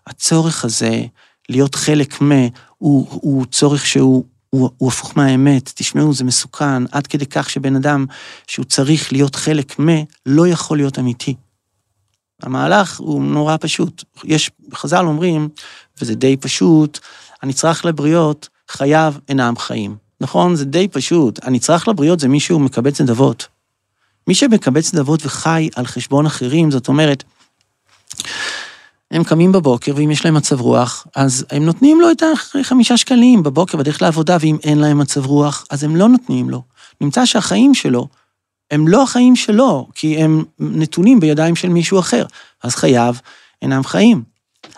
הצורך הזה להיות חלק מ... הוא, הוא צורך שהוא הוא, הוא הפוך מהאמת, תשמעו, זה מסוכן, עד כדי כך שבן אדם שהוא צריך להיות חלק מ, לא יכול להיות אמיתי. המהלך הוא נורא פשוט. יש, חז"ל אומרים, וזה די פשוט, הנצרך לבריות, חייו אינם חיים. נכון? זה די פשוט. הנצרך לבריות זה מישהו מקבץ נדבות. מי שמקבץ נדבות וחי על חשבון אחרים, זאת אומרת, הם קמים בבוקר, ואם יש להם מצב רוח, אז הם נותנים לו את החמישה שקלים בבוקר בדרך לעבודה, ואם אין להם מצב רוח, אז הם לא נותנים לו. נמצא שהחיים שלו הם לא החיים שלו, כי הם נתונים בידיים של מישהו אחר, אז חייו אינם חיים.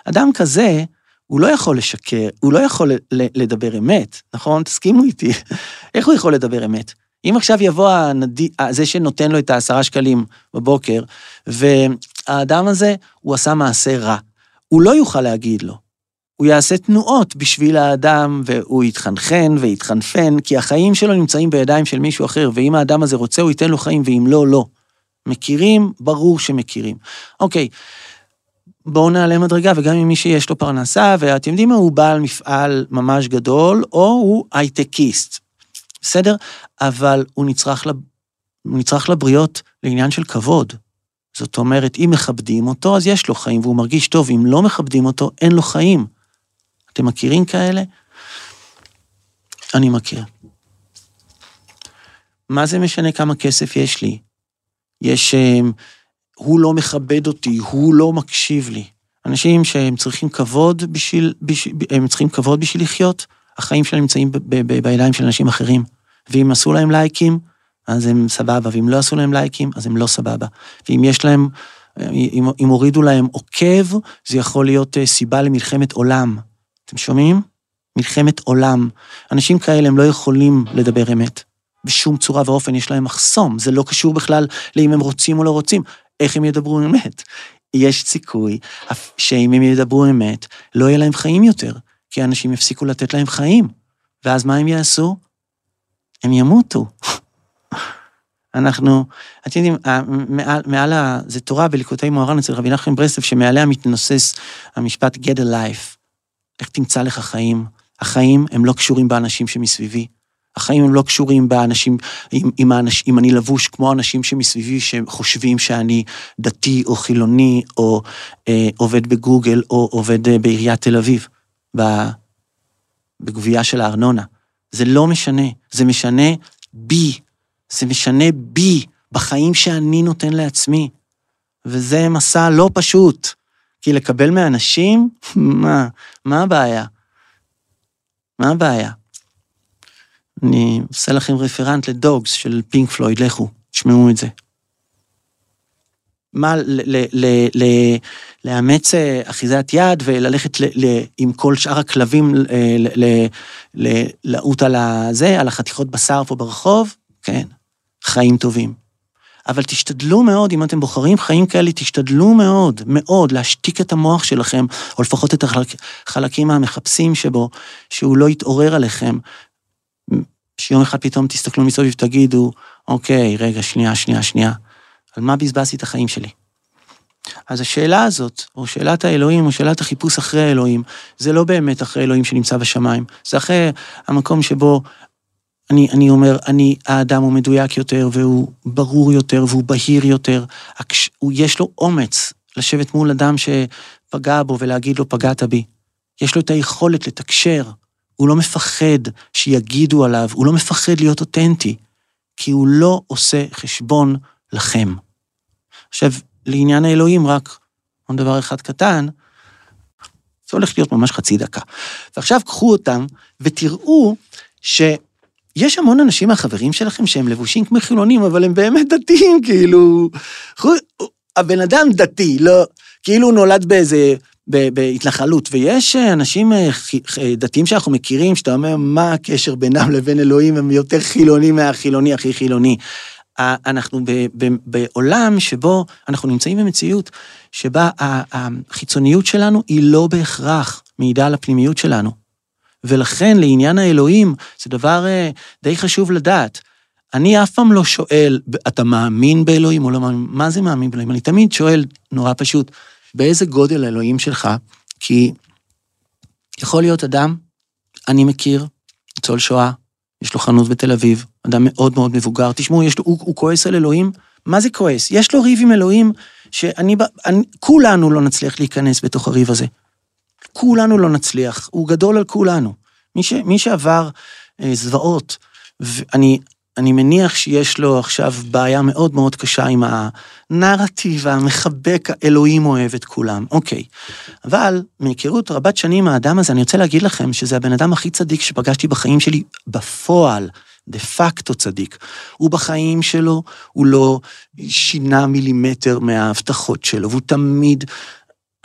אדם כזה, הוא לא יכול לשקר, הוא לא יכול לדבר אמת, נכון? תסכימו איתי. איך הוא יכול לדבר אמת? אם עכשיו יבוא הנדי, זה שנותן לו את העשרה שקלים בבוקר, והאדם הזה, הוא עשה מעשה רע, הוא לא יוכל להגיד לו. הוא יעשה תנועות בשביל האדם, והוא יתחנחן ויתחנפן, כי החיים שלו נמצאים בידיים של מישהו אחר, ואם האדם הזה רוצה, הוא ייתן לו חיים, ואם לא, לא. מכירים? ברור שמכירים. אוקיי, בואו נעלה מדרגה, וגם אם מי שיש לו פרנסה, ואתם יודעים מה, הוא בעל מפעל ממש גדול, או הוא הייטקיסט, בסדר? אבל הוא נצרך, לב... הוא נצרך לבריות לעניין של כבוד. זאת אומרת, אם מכבדים אותו, אז יש לו חיים והוא מרגיש טוב, אם לא מכבדים אותו, אין לו חיים. אתם מכירים כאלה? אני מכיר. מה זה משנה כמה כסף יש לי? יש... הוא לא מכבד אותי, הוא לא מקשיב לי. אנשים שהם צריכים כבוד בשביל, בשביל, הם צריכים כבוד בשביל לחיות, החיים שלהם נמצאים בידיים של אנשים אחרים. ואם עשו להם לייקים, אז הם סבבה, ואם לא עשו להם לייקים, אז הם לא סבבה. ואם יש להם, אם, אם הורידו להם עוקב, זה יכול להיות אה, סיבה למלחמת עולם. אתם שומעים? מלחמת עולם. אנשים כאלה הם לא יכולים לדבר אמת. בשום צורה ואופן יש להם מחסום, זה לא קשור בכלל לאם הם רוצים או לא רוצים. איך הם ידברו אמת? יש סיכוי שאם הם ידברו אמת, לא יהיה להם חיים יותר, כי אנשים יפסיקו לתת להם חיים. ואז מה הם יעשו? הם ימותו. אנחנו, אתם יודעים, מעל, מעל ה... זה תורה בליקוטי מוהר"ן אצל רבי נחמן ברסלב, שמעליה מתנוסס המשפט get a life. איך תמצא לך חיים? החיים הם לא קשורים באנשים שמסביבי. החיים הם לא קשורים באנשים, עם, עם, האנש, אם אני לבוש כמו האנשים שמסביבי שחושבים שאני דתי או חילוני או אה, עובד בגוגל או עובד אה, בעיריית תל אביב, בגבייה של הארנונה. זה לא משנה, זה משנה בי, זה משנה בי, בחיים שאני נותן לעצמי. וזה מסע לא פשוט, כי לקבל מאנשים, מה, מה הבעיה? מה הבעיה? אני עושה לכם רפרנט לדוגס של פינק פלויד, לכו, תשמעו את זה. מה, לאמץ אה, אחיזת יד וללכת עם כל שאר הכלבים לעוט על הזה, על החתיכות בשר פה ברחוב? כן, חיים טובים. אבל תשתדלו מאוד, אם אתם בוחרים חיים כאלה, תשתדלו מאוד, מאוד, להשתיק את המוח שלכם, או לפחות את החלקים המחפשים שבו, שהוא לא יתעורר עליכם, שיום אחד פתאום תסתכלו מסביב ותגידו, אוקיי, רגע, שנייה, שנייה, שנייה, על מה בזבזתי את החיים שלי? אז השאלה הזאת, או שאלת האלוהים, או שאלת החיפוש אחרי האלוהים, זה לא באמת אחרי אלוהים שנמצא בשמיים, זה אחרי המקום שבו אני, אני אומר, אני, האדם הוא מדויק יותר, והוא ברור יותר, והוא בהיר יותר, הוא, יש לו אומץ לשבת מול אדם שפגע בו ולהגיד לו, פגעת בי. יש לו את היכולת לתקשר, הוא לא מפחד שיגידו עליו, הוא לא מפחד להיות אותנטי, כי הוא לא עושה חשבון לכם. עכשיו, לעניין האלוהים, רק עוד דבר אחד קטן, זה הולך להיות ממש חצי דקה. ועכשיו קחו אותם ותראו שיש המון אנשים מהחברים שלכם שהם לבושים כמו חילונים, אבל הם באמת דתיים, כאילו... הבן אדם דתי, לא... כאילו הוא נולד באיזה בהתנחלות, ויש אה, אנשים אה, דתיים שאנחנו מכירים, שאתה אומר, מה הקשר בינם לבין אלוהים, הם יותר חילונים מהחילוני הכי חילוני. אנחנו בעולם שבו אנחנו נמצאים במציאות שבה החיצוניות שלנו היא לא בהכרח מעידה על הפנימיות שלנו. ולכן לעניין האלוהים זה דבר אה, די חשוב לדעת. אני אף פעם לא שואל, אתה מאמין באלוהים או לא מאמין? מה זה מאמין באלוהים? אני תמיד שואל, נורא פשוט, באיזה גודל האלוהים שלך, כי יכול להיות אדם, אני מכיר, ניצול שואה, יש לו חנות בתל אביב, אדם מאוד מאוד מבוגר, תשמעו, יש לו, הוא, הוא כועס על אלוהים, מה זה כועס? יש לו ריב עם אלוהים, שאני, אני, כולנו לא נצליח להיכנס בתוך הריב הזה. כולנו לא נצליח, הוא גדול על כולנו. מי, ש, מי שעבר אה, זוועות, ואני אני מניח שיש לו עכשיו בעיה מאוד מאוד קשה עם הנרטיב המחבק, אלוהים אוהב את כולם, אוקיי. אבל מהיכרות רבת שנים האדם הזה, אני רוצה להגיד לכם שזה הבן אדם הכי צדיק שפגשתי בחיים שלי בפועל. דה פקטו צדיק. הוא בחיים שלו, הוא לא שינה מילימטר מההבטחות שלו, והוא תמיד,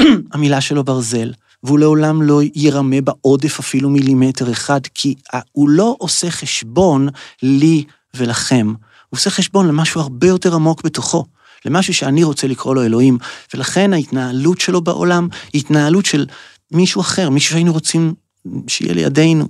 המילה שלו ברזל, והוא לעולם לא ירמה בעודף אפילו מילימטר אחד, כי הוא לא עושה חשבון לי ולכם. הוא עושה חשבון למשהו הרבה יותר עמוק בתוכו, למשהו שאני רוצה לקרוא לו אלוהים, ולכן ההתנהלות שלו בעולם היא התנהלות של מישהו אחר, מישהו שהיינו רוצים שיהיה לידינו.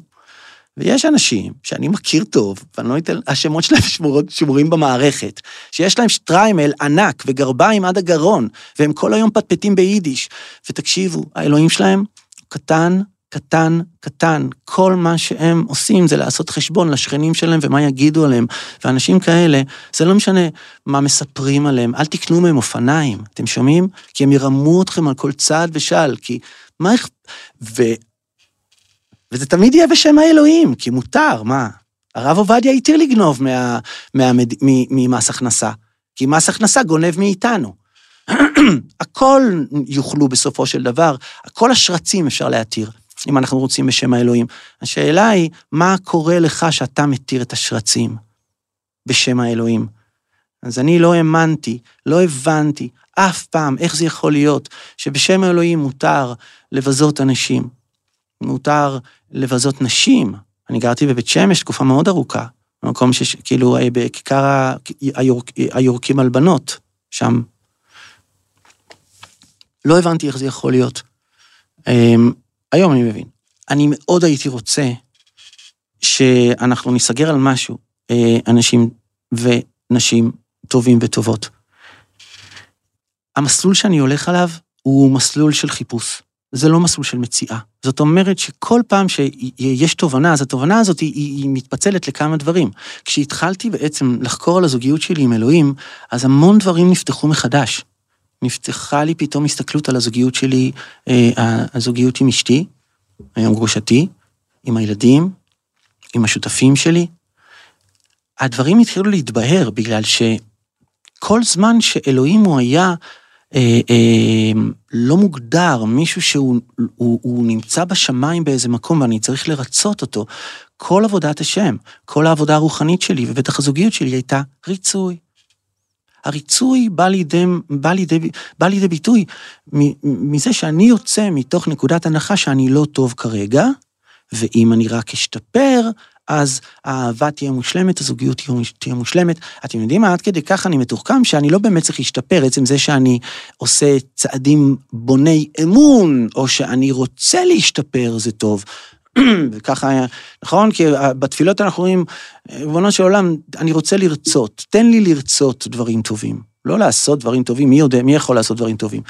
ויש אנשים שאני מכיר טוב, ואני לא אתן, השמות שלהם שמורות, שמורים במערכת, שיש להם שטריימל ענק וגרביים עד הגרון, והם כל היום פטפטים ביידיש. ותקשיבו, האלוהים שלהם קטן, קטן, קטן. כל מה שהם עושים זה לעשות חשבון לשכנים שלהם ומה יגידו עליהם. ואנשים כאלה, זה לא משנה מה מספרים עליהם, אל תקנו מהם אופניים, אתם שומעים? כי הם ירמו אתכם על כל צעד ושעל, כי מה איך... וזה תמיד יהיה בשם האלוהים, כי מותר, מה? הרב עובדיה התיר לגנוב מה, מה, מה, ממס הכנסה, כי מס הכנסה גונב מאיתנו. הכל יוכלו בסופו של דבר, כל השרצים אפשר להתיר, אם אנחנו רוצים בשם האלוהים. השאלה היא, מה קורה לך שאתה מתיר את השרצים בשם האלוהים? אז אני לא האמנתי, לא הבנתי אף פעם איך זה יכול להיות שבשם האלוהים מותר לבזות אנשים, מותר לבזות נשים. אני גרתי בבית שמש תקופה מאוד ארוכה, במקום שכאילו אה, בכיכר היורק, היורקים על בנות, שם. לא הבנתי איך זה יכול להיות. אמ, היום אני מבין. אני מאוד הייתי רוצה שאנחנו ניסגר על משהו, אה, אנשים ונשים טובים וטובות. המסלול שאני הולך עליו הוא מסלול של חיפוש. זה לא מסלול של מציאה. זאת אומרת שכל פעם שיש תובנה, אז התובנה הזאת היא, היא מתפצלת לכמה דברים. כשהתחלתי בעצם לחקור על הזוגיות שלי עם אלוהים, אז המון דברים נפתחו מחדש. נפתחה לי פתאום הסתכלות על הזוגיות שלי, אה, הזוגיות עם אשתי, עם גרושתי, עם הילדים, עם השותפים שלי. הדברים התחילו להתבהר בגלל שכל זמן שאלוהים הוא היה אה, אה, לא מוגדר, מישהו שהוא הוא, הוא נמצא בשמיים באיזה מקום ואני צריך לרצות אותו, כל עבודת השם, כל העבודה הרוחנית שלי ובטח הזוגיות שלי הייתה ריצוי. הריצוי בא לידי, בא לידי, בא לידי ביטוי מזה שאני יוצא מתוך נקודת הנחה שאני לא טוב כרגע, ואם אני רק אשתפר, אז האהבה תהיה מושלמת, הזוגיות תהיה מושלמת. אתם יודעים מה, עד כדי כך אני מתוחכם שאני לא באמת צריך להשתפר, עצם זה שאני עושה צעדים בוני אמון, או שאני רוצה להשתפר, זה טוב. וככה, נכון? כי בתפילות אנחנו אומרים, ריבונו של עולם, אני רוצה לרצות, תן לי לרצות דברים טובים. לא לעשות דברים טובים, מי יודע, מי יכול לעשות דברים טובים?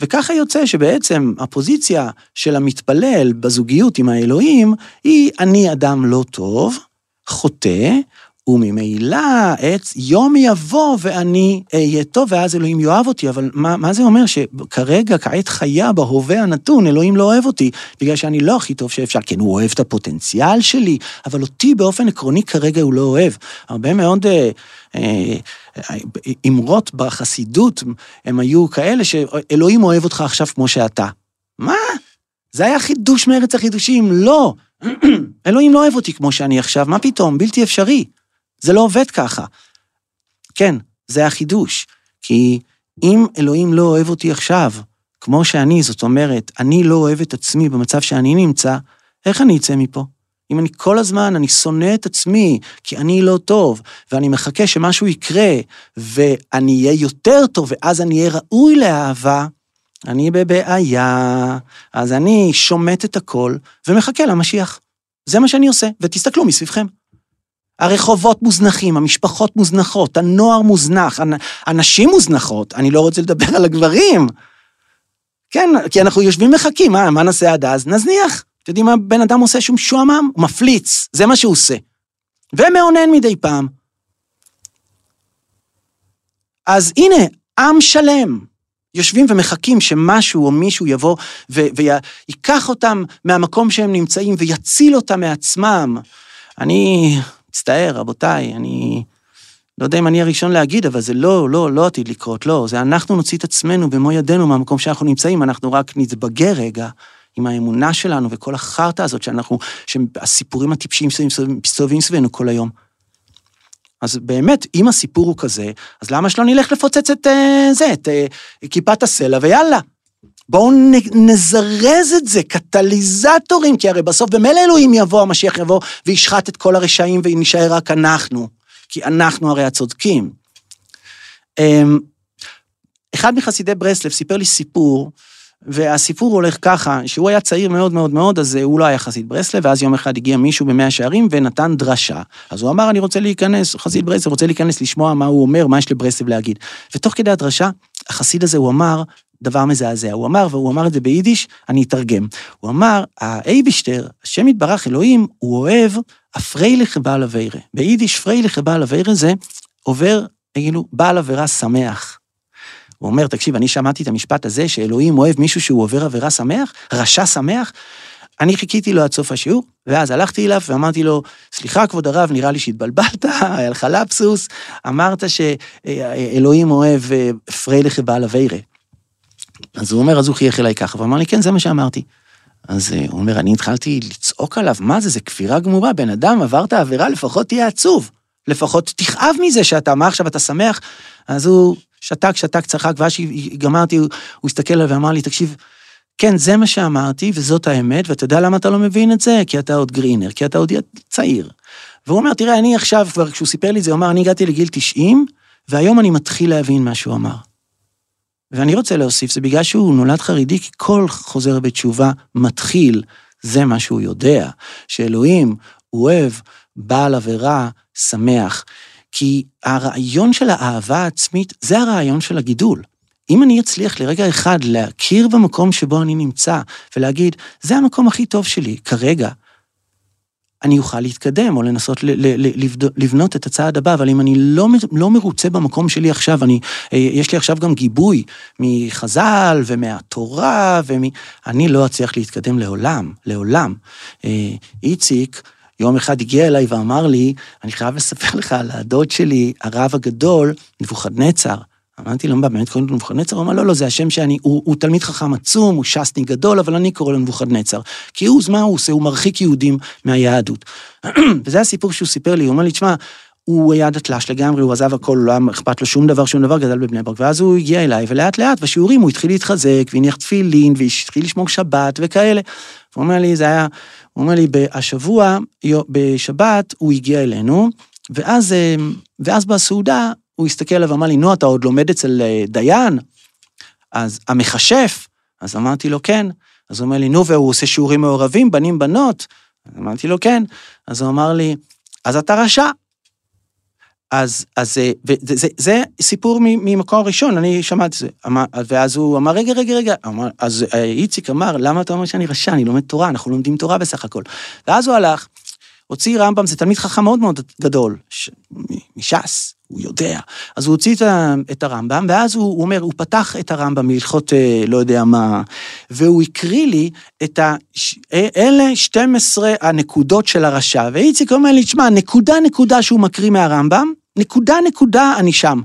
וככה יוצא שבעצם הפוזיציה של המתפלל בזוגיות עם האלוהים היא אני אדם לא טוב, חוטא, וממילא עץ יום יבוא ואני אהיה טוב, ואז אלוהים יאהב אותי, אבל מה, מה זה אומר? שכרגע, כעת חיה בהווה הנתון, אלוהים לא אוהב אותי, בגלל שאני לא הכי טוב שאפשר. כן, הוא אוהב את הפוטנציאל שלי, אבל אותי באופן עקרוני כרגע הוא לא אוהב. הרבה מאוד אה, אה, אמרות בחסידות, הם היו כאלה שאלוהים אוהב אותך עכשיו כמו שאתה. מה? זה היה חידוש מארץ החידושים, לא. אלוהים לא אוהב אותי כמו שאני עכשיו, מה פתאום? בלתי אפשרי. זה לא עובד ככה. כן, זה החידוש. כי אם אלוהים לא אוהב אותי עכשיו, כמו שאני, זאת אומרת, אני לא אוהב את עצמי במצב שאני נמצא, איך אני אצא מפה? אם אני כל הזמן, אני שונא את עצמי, כי אני לא טוב, ואני מחכה שמשהו יקרה, ואני אהיה יותר טוב, ואז אני אהיה ראוי לאהבה, אני בבעיה. אז אני שומט את הכל ומחכה למשיח. זה מה שאני עושה, ותסתכלו מסביבכם. הרחובות מוזנחים, המשפחות מוזנחות, הנוער מוזנח, הנשים מוזנחות, אני לא רוצה לדבר על הגברים. כן, כי אנחנו יושבים מחכים, מה, מה נעשה עד אז? נזניח. אתם יודעים מה בן אדם עושה שהוא משועמם? הוא מפליץ, זה מה שהוא עושה. ומאונן מדי פעם. אז הנה, עם שלם, יושבים ומחכים שמשהו או מישהו יבוא ויקח אותם מהמקום שהם נמצאים ויציל אותם מעצמם. אני מצטער, רבותיי, אני לא יודע אם אני הראשון להגיד, אבל זה לא, לא, לא עתיד לקרות, לא. זה אנחנו נוציא את עצמנו במו ידינו מהמקום שאנחנו נמצאים, אנחנו רק נתבגר רגע עם האמונה שלנו וכל החרטא הזאת שאנחנו, שהסיפורים הטיפשיים מסתובבים סביבנו כל היום. אז באמת, אם הסיפור הוא כזה, אז למה שלא נלך לפוצץ את uh, זה, את uh, כיפת הסלע, ויאללה. בואו נזרז את זה, קטליזטורים, כי הרי בסוף במילא אלוהים יבוא, המשיח יבוא וישחט את כל הרשעים ונשאר רק אנחנו. כי אנחנו הרי הצודקים. אמ, אחד מחסידי ברסלב סיפר לי סיפור, והסיפור הולך ככה, שהוא היה צעיר מאוד מאוד מאוד, אז הוא לא היה חסיד ברסלב, ואז יום אחד הגיע מישהו במאה שערים ונתן דרשה. אז הוא אמר, אני רוצה להיכנס, חסיד ברסלב, רוצה להיכנס לשמוע מה הוא אומר, מה יש לברסלב להגיד. ותוך כדי הדרשה, החסיד הזה, הוא אמר דבר מזעזע. הוא אמר, והוא אמר את זה ביידיש, אני אתרגם. הוא אמר, האייבישטר, השם יתברך, אלוהים, הוא אוהב הפרייליך בעל אביירה. ביידיש פרייליך בעל אביירה זה עובר, כאילו, בעל עבירה שמח. הוא אומר, תקשיב, אני שמעתי את המשפט הזה, שאלוהים אוהב מישהו שהוא עובר עבירה שמח, רשע שמח. אני חיכיתי לו עד סוף השיעור, ואז הלכתי אליו ואמרתי לו, סליחה, כבוד הרב, נראה לי שהתבלבלת, היה לך לפסוס, אמרת שאלוהים אוהב אה, פרייליך בעל אביירה. אז הוא אומר, אז הוא חייך אליי ככה, ואמר לי, כן, זה מה שאמרתי. אז אה, הוא אומר, אני התחלתי לצעוק עליו, מה זה, זה כפירה גמורה, בן אדם עברת עבירה, לפחות תהיה עצוב. לפחות תכאב מזה שאתה, מה עכשיו, אתה שמח? אז הוא שתק, שתק, צחק, ואז שגמרתי, הוא, הוא הסתכל עליי ואמר לי, תקשיב, כן, זה מה שאמרתי, וזאת האמת, ואתה יודע למה אתה לא מבין את זה? כי אתה עוד גרינר, כי אתה עוד צעיר. והוא אומר, תראה, אני עכשיו, כבר כשהוא סיפר לי את זה, הוא אמר, אני הגעתי לגיל 90, והיום אני מתחיל להבין מה שהוא אמר. ואני רוצה להוסיף, זה בגלל שהוא נולד חרדי, כי כל חוזר בתשובה מתחיל, זה מה שהוא יודע, שאלוהים הוא אוהב בעל עבירה שמח. כי הרעיון של האהבה העצמית, זה הרעיון של הגידול. אם אני אצליח לרגע אחד להכיר במקום שבו אני נמצא, ולהגיד, זה המקום הכי טוב שלי כרגע, אני אוכל להתקדם או לנסות לבנות את הצעד הבא, אבל אם אני לא, לא מרוצה במקום שלי עכשיו, אני, אה, יש לי עכשיו גם גיבוי מחז"ל ומהתורה, ומ... אני לא אצליח להתקדם לעולם, לעולם. אה, איציק, יום אחד הגיע אליי ואמר לי, אני חייב לספר לך על הדוד שלי, הרב הגדול, נבוכדנצר. אמרתי לו, מה, באמת קוראים לו נבוכדנצר? הוא אמר, לא, לא, זה השם שאני, הוא, הוא תלמיד חכם עצום, הוא ש"סניק גדול, אבל אני קורא לו נבוכדנצר. כי הוא, מה הוא עושה? הוא מרחיק יהודים מהיהדות. וזה הסיפור שהוא סיפר לי, הוא אומר לי, תשמע, הוא היה דתל"ש לגמרי, הוא עזב הכל, לא היה אכפת לו שום דבר, שום דבר, גדל בבני ברק, ואז הוא הגיע אליי, ולאט לאט בשיעורים הוא התחיל להתחזק, והניח תפילין, והתחיל לשמור שבת וכאלה. הוא אומר לי, זה היה, הוא אומר לי, השבוע, בשבת, הוא הגיע אלינו, ואז, אה, ואז בסעודה הוא הסתכל עליו ואמר לי, נו, אתה עוד לומד אצל אה, דיין? אז המכשף, אז אמרתי לו, כן. אז הוא אומר לי, נו, והוא עושה שיעורים מעורבים, בנים, בנות? אמרתי לו, כן. אז הוא אמר לי, אז אתה רשע. אז, אז אה, וזה, זה, זה סיפור ממקור ראשון, אני שמעתי את זה. אמר, ואז הוא אמר, רגע, רגע, רגע, אמר, אז איציק אמר, למה אתה אומר שאני רשע? אני לומד תורה, אנחנו לומדים תורה בסך הכל. ואז הוא הלך, הוציא רמב"ם, זה תלמיד חכם מאוד מאוד גדול, ש... מש"ס, הוא יודע. אז הוא הוציא את הרמב"ם, ואז הוא, הוא אומר, הוא פתח את הרמב"ם מהלכות אה, לא יודע מה, והוא הקריא לי את ה... אה, אלה 12 הנקודות של הרשע, ואיציק אומר לי, תשמע, נקודה נקודה שהוא מקריא מהרמב"ם, נקודה נקודה אני שם.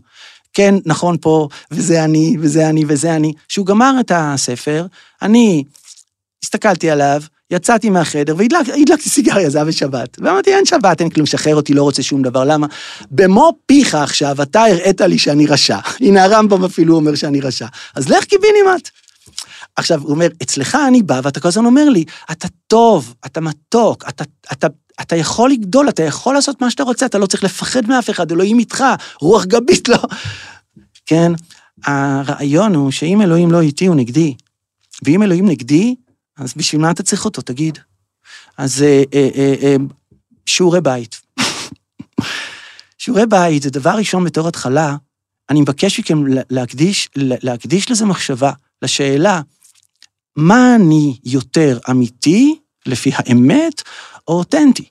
כן, נכון פה, וזה אני, וזה אני, וזה אני. כשהוא גמר את הספר, אני הסתכלתי עליו, יצאתי מהחדר והדלקתי סיגריה, זה היה בשבת. ואמרתי, אין שבת, אין כלום, שחרר אותי, לא רוצה שום דבר, למה? במו פיך עכשיו, אתה הראית לי שאני רשע. הנה הרמב"ם אפילו אומר שאני רשע. אז לך קיבינימט. עכשיו, הוא אומר, אצלך אני בא, ואתה כל הזמן אומר לי, אתה טוב, אתה מתוק, אתה, אתה, אתה יכול לגדול, אתה יכול לעשות מה שאתה רוצה, אתה לא צריך לפחד מאף אחד, אלוהים איתך, רוח גבית לא. כן, הרעיון הוא שאם אלוהים לא איתי, הוא נגדי. ואם אלוהים נגדי, אז בשביל מה אתה צריך אותו, תגיד? אז אה, אה, אה, אה, שיעורי בית. שיעורי בית זה דבר ראשון בתור התחלה, אני מבקש מכם להקדיש, להקדיש לזה מחשבה, לשאלה, מה אני יותר אמיתי, לפי האמת, או אותנטי?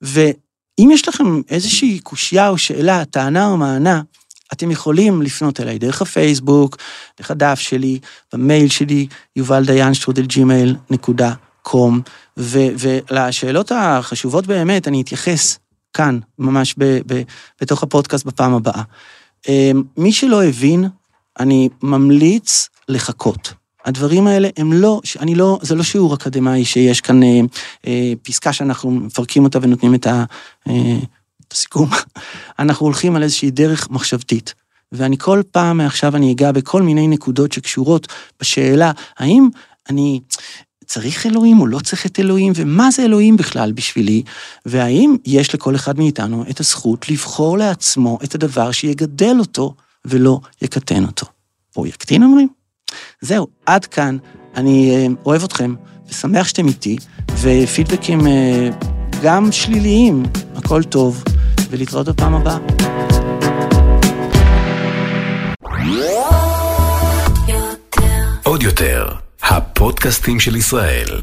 ואם יש לכם איזושהי קושייה או שאלה, טענה או מענה, אתם יכולים לפנות אליי דרך הפייסבוק, דרך הדף שלי, במייל שלי, יובל דיין שטרודל ג'ימייל נקודה קום, ולשאלות החשובות באמת, אני אתייחס כאן, ממש ב, ב, בתוך הפודקאסט בפעם הבאה. אמ, מי שלא הבין, אני ממליץ לחכות. הדברים האלה הם לא, אני לא, זה לא שיעור אקדמאי שיש כאן אה, אה, פסקה שאנחנו מפרקים אותה ונותנים את ה... אה, בסיכום, אנחנו הולכים על איזושהי דרך מחשבתית. ואני כל פעם מעכשיו אני אגע בכל מיני נקודות שקשורות בשאלה, האם אני צריך אלוהים או לא צריך את אלוהים, ומה זה אלוהים בכלל בשבילי, והאם יש לכל אחד מאיתנו את הזכות לבחור לעצמו את הדבר שיגדל אותו ולא יקטן אותו. או יקטין אומרים? זהו, עד כאן. אני אה, אוהב אתכם ושמח שאתם איתי, ופידבקים אה, גם שליליים, הכל טוב, ולהתראות בפעם הבאה. עוד יותר, הפודקאסטים של ישראל.